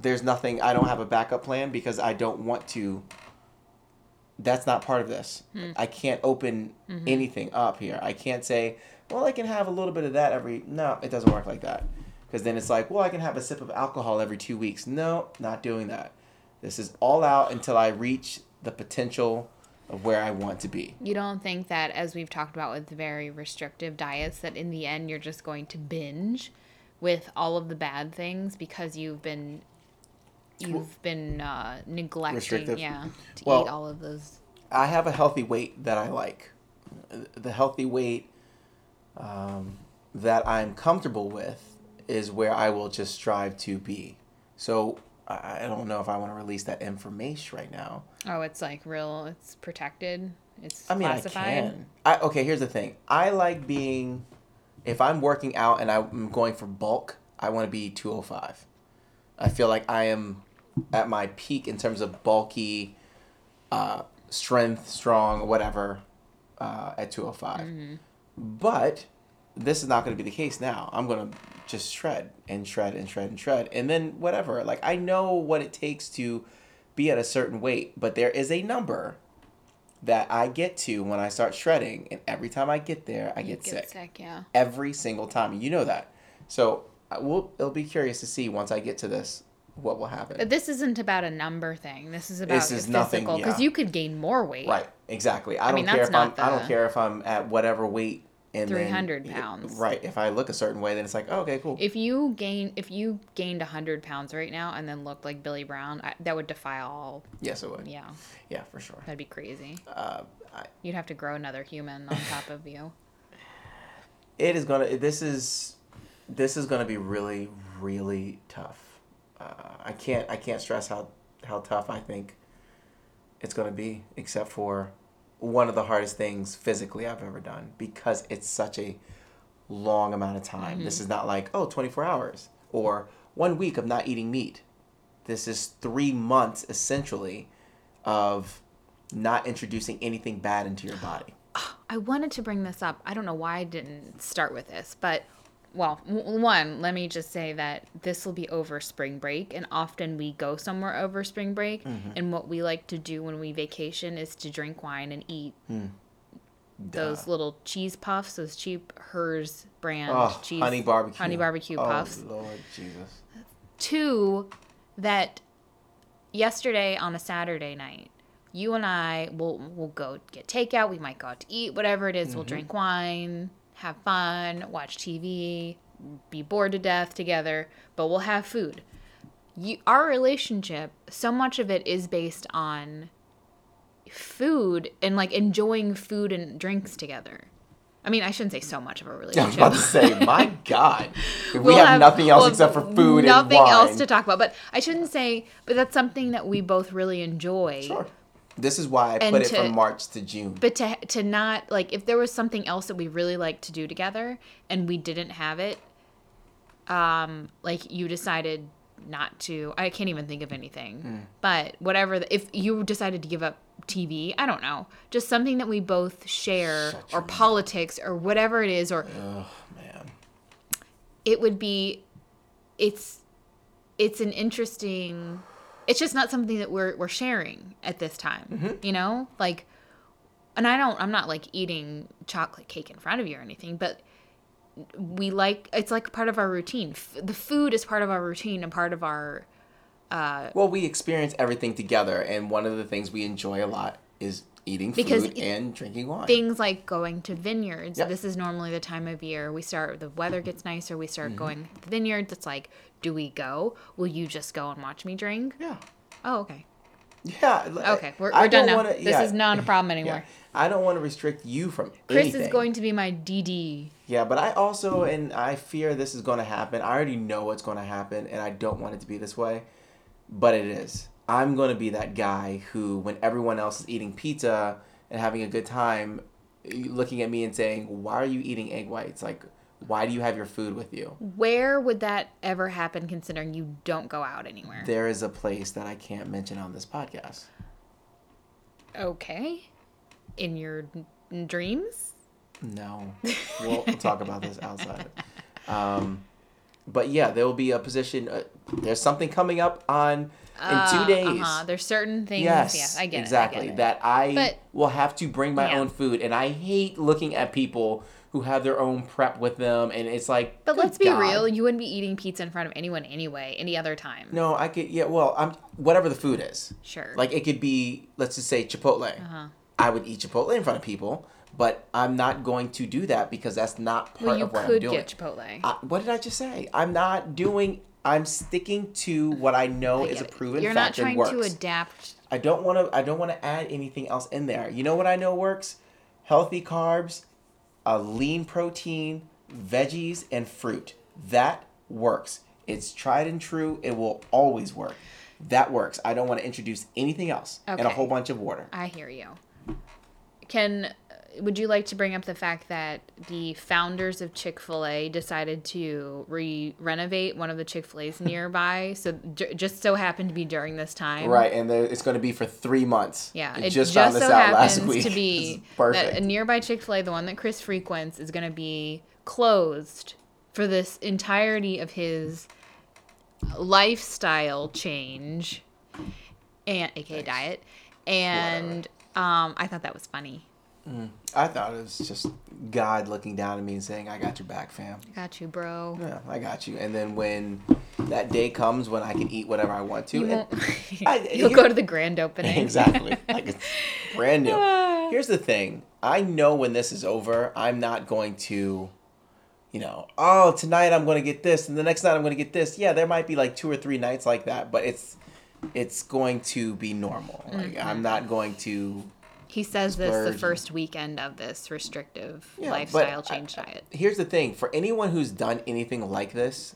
There's nothing. I don't have a backup plan because I don't want to. That's not part of this. Hmm. I can't open mm-hmm. anything up here. I can't say, well, I can have a little bit of that every. No, it doesn't work like that. Because then it's like, well, I can have a sip of alcohol every two weeks. No, not doing that. This is all out until I reach the potential of where I want to be. You don't think that, as we've talked about with very restrictive diets, that in the end you're just going to binge with all of the bad things because you've been you've been uh, neglecting, Restrictive? yeah, to Well- eat all of those. I have a healthy weight that I like. The healthy weight um, that I'm comfortable with is where I will just strive to be. So I don't know if I want to release that information right now. Oh, it's like real. It's protected. It's I mean, classified. I can. I, okay, here's the thing. I like being, if I'm working out and I'm going for bulk, I want to be 205. I feel like I am at my peak in terms of bulky, uh, strength, strong, whatever, uh, at 205. Mm-hmm. But this is not going to be the case now. I'm going to just shred and shred and shred and shred. And then whatever. Like, I know what it takes to be at a certain weight, but there is a number that I get to when I start shredding. And every time I get there, I get, sick. yeah. Every single time. You know that. So, I will, it'll be curious to see once I get to this what will happen. But this isn't about a number thing. This is about This is nothing, physical because yeah. you could gain more weight. Right. Exactly. I, don't mean, care if I'm. not I don't care if I'm at whatever weight. And then- 300 pounds. Right. If I look a certain way, then it's like, oh, okay, cool. If you gain, if you gained hundred pounds right now and then looked like Billy Brown, I, that would defy all. yes, it would. Yeah, Yeah, for sure. that'd be crazy. Uh, I, You'd have to grow another human on top of you. it is gonna. This is. This is gonna be really, really tough. Uh, I can't. I can't stress how how tough I think it's gonna be. Except for one of the hardest things physically I've ever done because it's such a long amount of time. This is not like oh 24 hours or one week of not eating meat. This is three months essentially of not introducing anything bad into your body. I wanted to bring this up. I don't know why I didn't start with this, but well, w- one, let me just say that this will be over spring break, and often we go somewhere over spring break, Mm-hmm. and what we like to do when we vacation is to drink wine and eat those little cheese puffs, those cheap Herr's brand Oh, cheese honey barbecue. honey barbecue oh, puffs. Lord Jesus. Two, that yesterday on a Saturday night, you and I will will go get takeout. We might go out to eat, whatever it is. We'll drink wine, have fun, watch TV, be bored to death together, but we'll have food. You, our relationship, so much of it is based on food and like enjoying food and drinks together. I mean, I shouldn't say so much of a I was relationship. about to say, my God, we We'll have, nothing else we'll except for food and wine. else to talk about. But I shouldn't say. But that's something that we both really enjoy. Sure. This is why I And put it from March to June. But to to not like if there was something else that we really liked to do together and we didn't have it, um, like you decided not to. I can't even think of anything. Hmm. But whatever, the, if you decided to give up TV, I don't know, just something that we both share, Shut or politics, or whatever it is, or Oh man. it would be it's it's an interesting it's just not something that we're we're sharing at this time Mm-hmm. you know like and i don't i'm not like eating chocolate cake in front of you or anything but we like it's like part of our routine F- the food is part of our routine and part of our Well, we experience everything together, and one of the things we enjoy a lot is eating Because food and drinking wine. things like going to vineyards. Yep. This is normally the time of year we start. The weather gets nicer. We start Mm-hmm. going to the vineyards. It's like, do we go? Will you just go and watch me drink? yeah. Oh, okay. Yeah. Okay, we're, we're done don't now. wanna- this yeah, is not a problem yeah. anymore. I don't want to restrict you from Chris anything. is going to be my DD. Yeah, but I also and I fear this is going to happen. I already know what's going to happen, and I don't want it to be this way, but it is. I'm going to be that guy who, when everyone else is eating pizza and having a good time, looking at me and saying, "Why are you eating egg whites? Like, why do you have your food with you?" Where would that ever happen considering you don't go out anywhere? There is a place that I can't mention on this podcast. Okay. In your n- dreams? No, we'll, we'll talk about this outside. Um, but yeah, there will be a position. Uh, there's something coming up on in Uh, two days. Uh-huh. There's certain things. Yes, Yes, I get exactly. it. I get. That I But- will have to bring my Yeah. own food, and I hate looking at people who have their own prep with them, and it's like. But let's be God. real. You wouldn't be eating pizza in front of anyone anyway, any other time. No, I could. Yeah, well, I'm whatever the food is. Sure. Like it could be, let's just say Chipotle. Uh-huh. I would eat Chipotle in front of people, but I'm not going to do that because that's not part well, of what I'm could doing. get Chipotle. I, what did I just say? I'm not doing. I'm sticking to what I know I is a proven You're not fact and trying works. to adapt. I don't want to. I don't want to add anything else in there. You know what I know works? Healthy carbs, a lean protein, veggies, and fruit. That works. It's tried and true. It will always work. That works. I don't want to introduce anything else and a whole bunch of water. I hear you. Can would you like to bring up the fact that the founders of Chick Fil A decided to re renovate one of the Chick Fil A's nearby? So j- just so happened to be during this time, Right, and there, it's going to be for three months. Yeah, it just just, found this so out last happens week. to be perfect. that a nearby Chick Fil A, the one that Chris frequents, is going to be closed for this entirety of his lifestyle change, and aka diet, and um, I thought that was funny. I thought it was just God looking down at me and saying, "I got your back, fam." I got you, bro. Yeah, I got you. And then when that day comes when I can eat whatever I want to, you won't, I- You'll you- go to the grand opening. exactly, like it's brand new. Here's the thing: I know when this is over, I'm not going to, you know, oh tonight I'm going to get this, and the next night I'm going to get this. Yeah, there might be like two or three nights like that, but it's it's going to be normal. Like Mm-hmm. I'm not going to. He says this the first weekend of this restrictive Yeah, lifestyle but I- change diet. Here's the thing: for anyone who's done anything like this,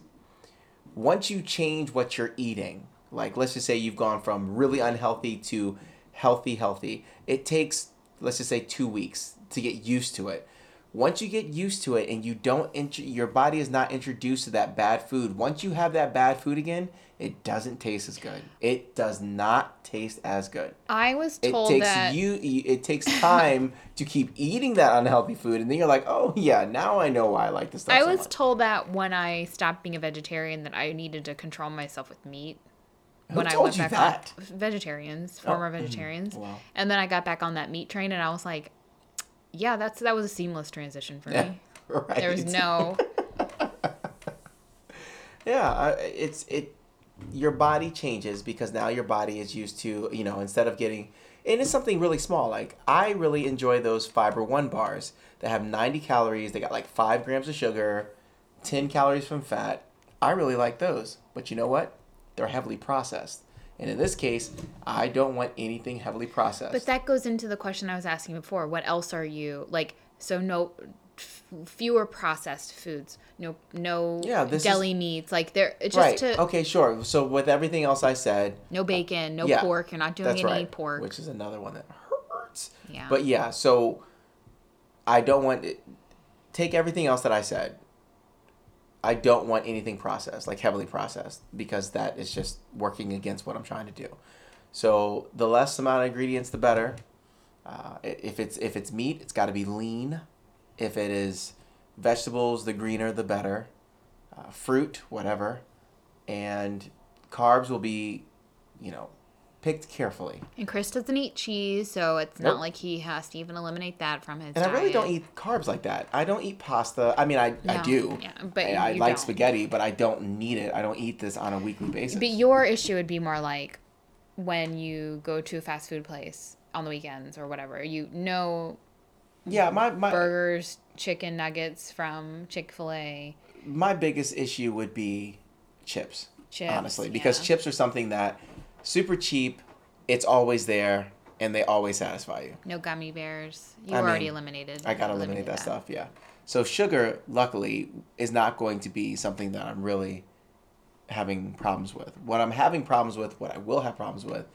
once you change what you're eating, like let's just say you've gone from really unhealthy to healthy, healthy, it takes let's just say two weeks to get used to it. Once you get used to it and you don't, int- your body is not introduced to that bad food. Once you have that bad food again, it doesn't taste as good. It does not taste as good. I was It told takes that you. It takes time to keep eating that unhealthy food, and then you're like, oh yeah, now I know why I like this stuff. I so was much. told that when I stopped being a vegetarian that I needed to control myself with meat. Who when I went you back that? on vegetarians, former mhm. vegetarians, Wow. and then I got back on that meat train, and I was like, "Yeah, that's that was a seamless transition for Yeah, me. right. There was no, Yeah, it's it. Your body changes because now your body is used to you know instead of getting. And it's something really small. Like I really enjoy those Fiber One bars that have 90 calories. They got like five grams of sugar, 10 calories from fat. I really like those. But you know what? They're heavily processed. And in this case, I don't want anything heavily processed. but that goes into the question I was asking before. What else are you like? So no, fewer processed foods. No, no Yeah, deli meats. Like there, it's just right. to Okay, sure. So with everything else I said, no bacon, no Yeah, pork. You're not doing any right. pork. Which is another one that hurts. yeah, But yeah, so I don't want it, take everything else that I said. I don't want anything processed, like heavily processed, because that is just working against what I'm trying to do. So the less amount of ingredients, the better. Uh, if it's if it's meat, it's got to be lean. If it is vegetables, the greener the better. Uh, fruit, whatever, and carbs will be, you know, picked carefully. And Chris doesn't eat cheese, so it's Nope. not like he has to even eliminate that from his And I really don't eat carbs like that. I don't eat pasta. I mean, I, I do. yeah, but I, I like don't. spaghetti, but I don't need it. I don't eat this on a weekly basis. But your issue would be more like when you go to a fast food place on the weekends or whatever. You know yeah, mm-hmm. my my burgers, chicken nuggets from Chick Fil A, my biggest issue would be chips. chips. honestly, because yeah. chips are something that super cheap. It's always there, and they always satisfy you. no gummy bears. You I already mean, eliminated. I gotta eliminate that stuff. Yeah. So sugar, luckily, is not going to be something that I'm really having problems with. What I'm having problems with, what I will have problems with,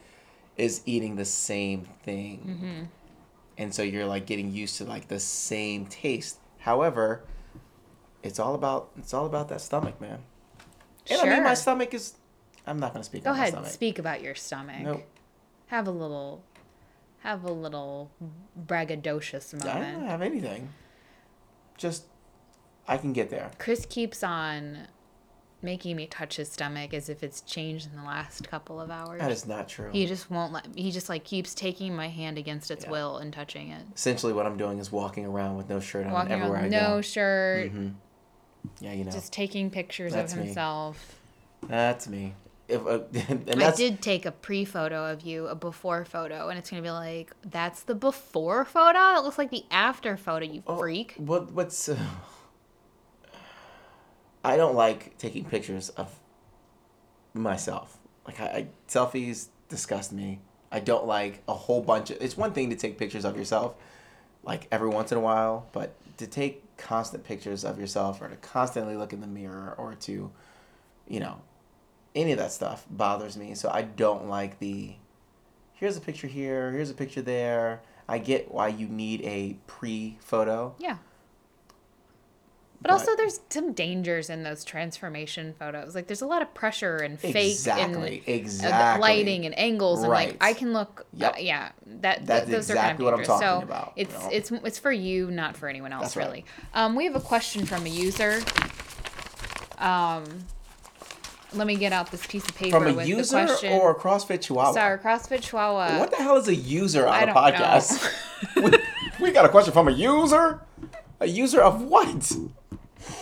is eating the same thing. Mm-hmm. And so you're like getting used to like the same taste. However, it's all about it's all about that stomach, man. And I mean, my stomach is. I'm not gonna speak Go ahead, my stomach. speak about your stomach. Nope. Have a little, have a little braggadocious I don't have anything. Just, I can get there. Chris keeps on making me touch his stomach as if it's changed in the last couple of hours. That is not true. He just won't let. He just like keeps taking my hand against its Yeah. will and touching it. Essentially, what I'm doing is walking around with no shirt on Walking everywhere around, I no go. shirt, hmm Yeah, you know, just taking pictures That's of me. himself. that's me. If uh, I did take a pre-photo of you, a before photo, and it's gonna be like, that's the before photo. That looks like the after photo. You Oh, freak. What what's uh, I don't like taking pictures of myself. Like I, I selfies disgust me. I don't like a whole bunch of. It's one thing to take pictures of yourself, like every once in a while, but to take constant pictures of yourself or to constantly look in the mirror or to, you know, any of that stuff bothers me. So I don't like the. Here's a picture here. Here's a picture there. I get why you need a pre photo. Yeah. But, also, there's some dangers in those transformation photos. Like, there's a lot of pressure and fake Exactly, and uh, exactly. lighting and angles, and Right. like I can look. Yep. uh, yeah, that That's th- those exactly are what I'm kind of talking so about, it's you know? it's it's for you, not for anyone else, That's right. really. Um, we have a question from a user. Um, let me get out this piece of paper From a with user the question. or a CrossFit Chihuahua? Sorry, CrossFit Chihuahua. What the hell is a user on I a podcast? we, we got a question from a user? A user of what?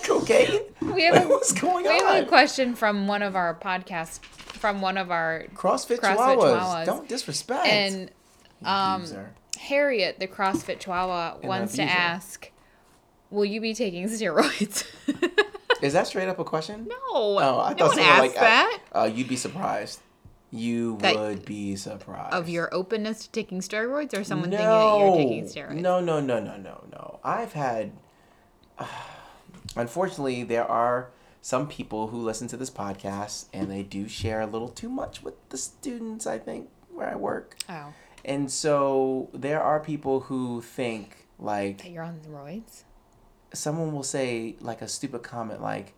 Cocaine? We have a, What's going on? we have a question from one of our podcasts, from one of our CrossFit, CrossFit Chihuahuas. Chihuahuas. Don't disrespect. and um. Harriet, the CrossFit Chihuahua, wants to ask, "Will you be taking steroids?" Is that straight up a question? no, Oh, I no thought one someone asked like that. Uh, you'd be surprised. You That- would be surprised. of your openness to taking steroids, or someone thinking that you're taking steroids? No, no, no, no, no, no. I've had. Unfortunately, there are some people who listen to this podcast and they do share a little too much with the students, I think, where I work. Oh, And so there are people who think, like, that you're on steroids. someone will say, like, a stupid comment, like,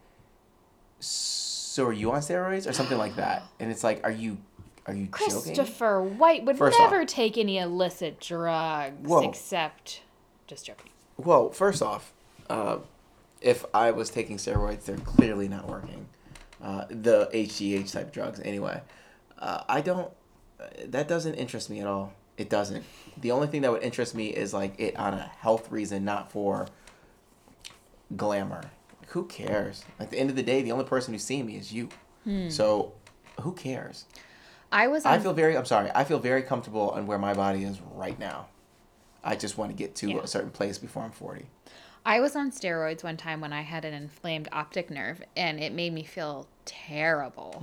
so are you on steroids? Or something like that. And it's like, are you. Are you joking? Christopher White would First never off- take any illicit drugs Whoa. except just joking. Well, first off, uh, if I was taking steroids, they're clearly not working. Uh, the HGH type drugs, anyway. Uh, I don't. uh, That doesn't interest me at all. It doesn't. The only thing that would interest me is like it on a health reason, not for glamour. Who cares? At the end of the day, the only person who's seeing me is you. So, who cares? I was on I feel very. I'm sorry. I feel very comfortable on where my body is right now. I just want to get to Yeah. a certain place before I'm 40. I was on steroids one time when I had an inflamed optic nerve, and it made me feel terrible.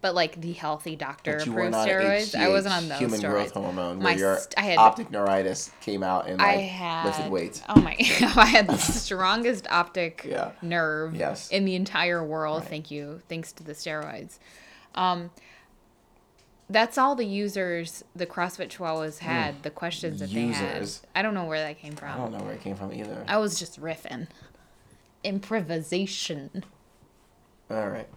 But like the healthy doctor. But you were approved steroids, I wasn't on those human steroids. growth hormone, My where your st- I had- optic neuritis came out and I had lifted weights. Oh my! I had the strongest optic Yeah. nerve Yes. in the entire world. Thank you, thanks to the steroids. Um, that's all the users, the CrossFit Chihuahuas had. The questions that they had. Hmm. I don't know where that came from. I don't know where it came from either. I was just riffing. Improvisation. All right.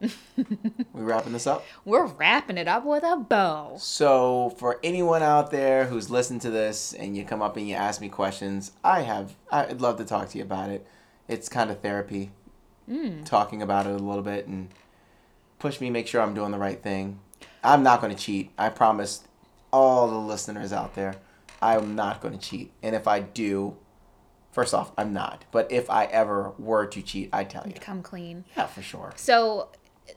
we wrapping this up. We're wrapping it up with a bow. So for anyone out there who's listened to this and you come up and you ask me questions, I have I'd love to talk to you about it. It's kind of therapy. Talking about it a little bit and push me make sure I'm doing the right thing. I'm not going to cheat. I promise all the listeners out there, I'm not going to cheat. And if I do, first off, I'm not. But if I ever were to cheat, I'd tell you. Come clean. Yeah, for sure. So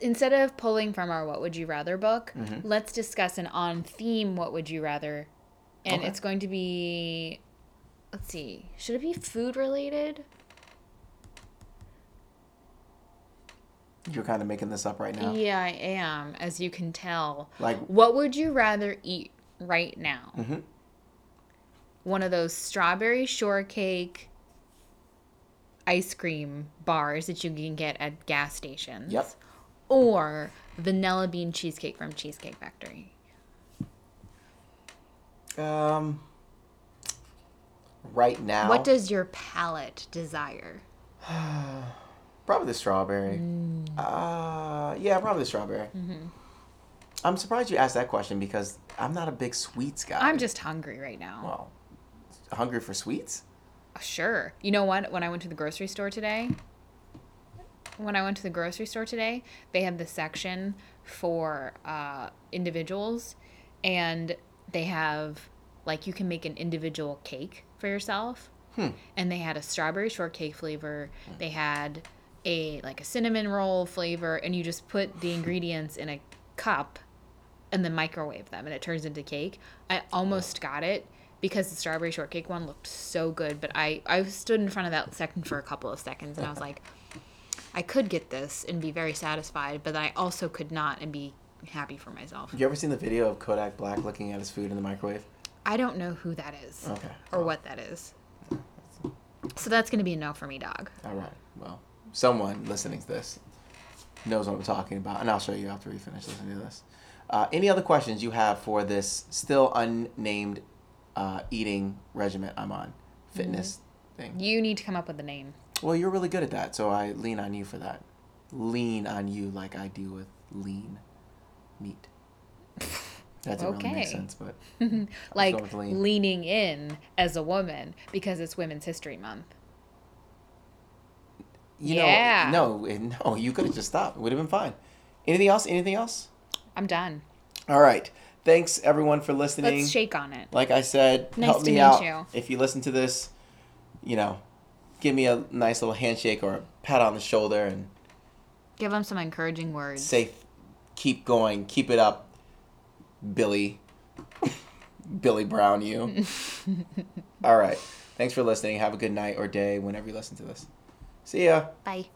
instead of pulling from our What Would You Rather book, Mm-hmm. let's discuss an on theme What Would You Rather. And Okay. it's going to be, let's see, should it be food related? You're kind of making this up right now. Yeah, I am, as you can tell. Like What would you rather eat right now? Mhm. One of those strawberry shortcake ice cream bars that you can get at gas stations. Yep. Or vanilla bean cheesecake from Cheesecake Factory. Um, right now, What does your palate desire? probably the strawberry. Mm. Uh, yeah, probably the strawberry. Mm-hmm. I'm surprised you asked that question because I'm not a big sweets guy. I'm just hungry right now. well hungry for sweets. Sure. You know what? When I went to the grocery store today, when I went to the grocery store today, they had the section for uh, individuals, and they have like you can make an individual cake for yourself. Hmm. And they had a strawberry shortcake flavor. They had a like a cinnamon roll flavor, and you just put the ingredients in a cup and then microwave them, and it turns into cake. I almost got it because the strawberry shortcake one looked so good, but I I stood in front of that second for a couple of seconds, and I was like, I could get this and be very satisfied, but I also could not and be happy for myself. You ever seen the video of Kodak Black looking at his food in the microwave? I don't know who that is Okay. or what that is. So that's gonna be a no for me, dog. All right. Well, someone listening to this knows what I'm talking about, and I'll show you after we finish listening to this. Uh, any other questions you have for this still unnamed uh, eating regimen I'm on, fitness thing. You need to come up with a name. Well, you're really good at that, so I lean on you for that. Lean on you like I do with lean meat. That doesn't really make sense, but Like lean. leaning in as a woman because it's Women's History Month. You Yeah. know, no, eh, no, you could have just stopped. It would have been fine. Anything else? Anything else? I'm done. All right. Thanks everyone for listening. Let's shake on it. like I said, Nice help me out. you. If you listen to this, you know, give me a nice little handshake or a pat on the shoulder and Give them some encouraging words. say, keep going, keep it up, Billy. Billy Brown, you. All right. Thanks for listening. Have a good night or day whenever you listen to this. See ya. Bye.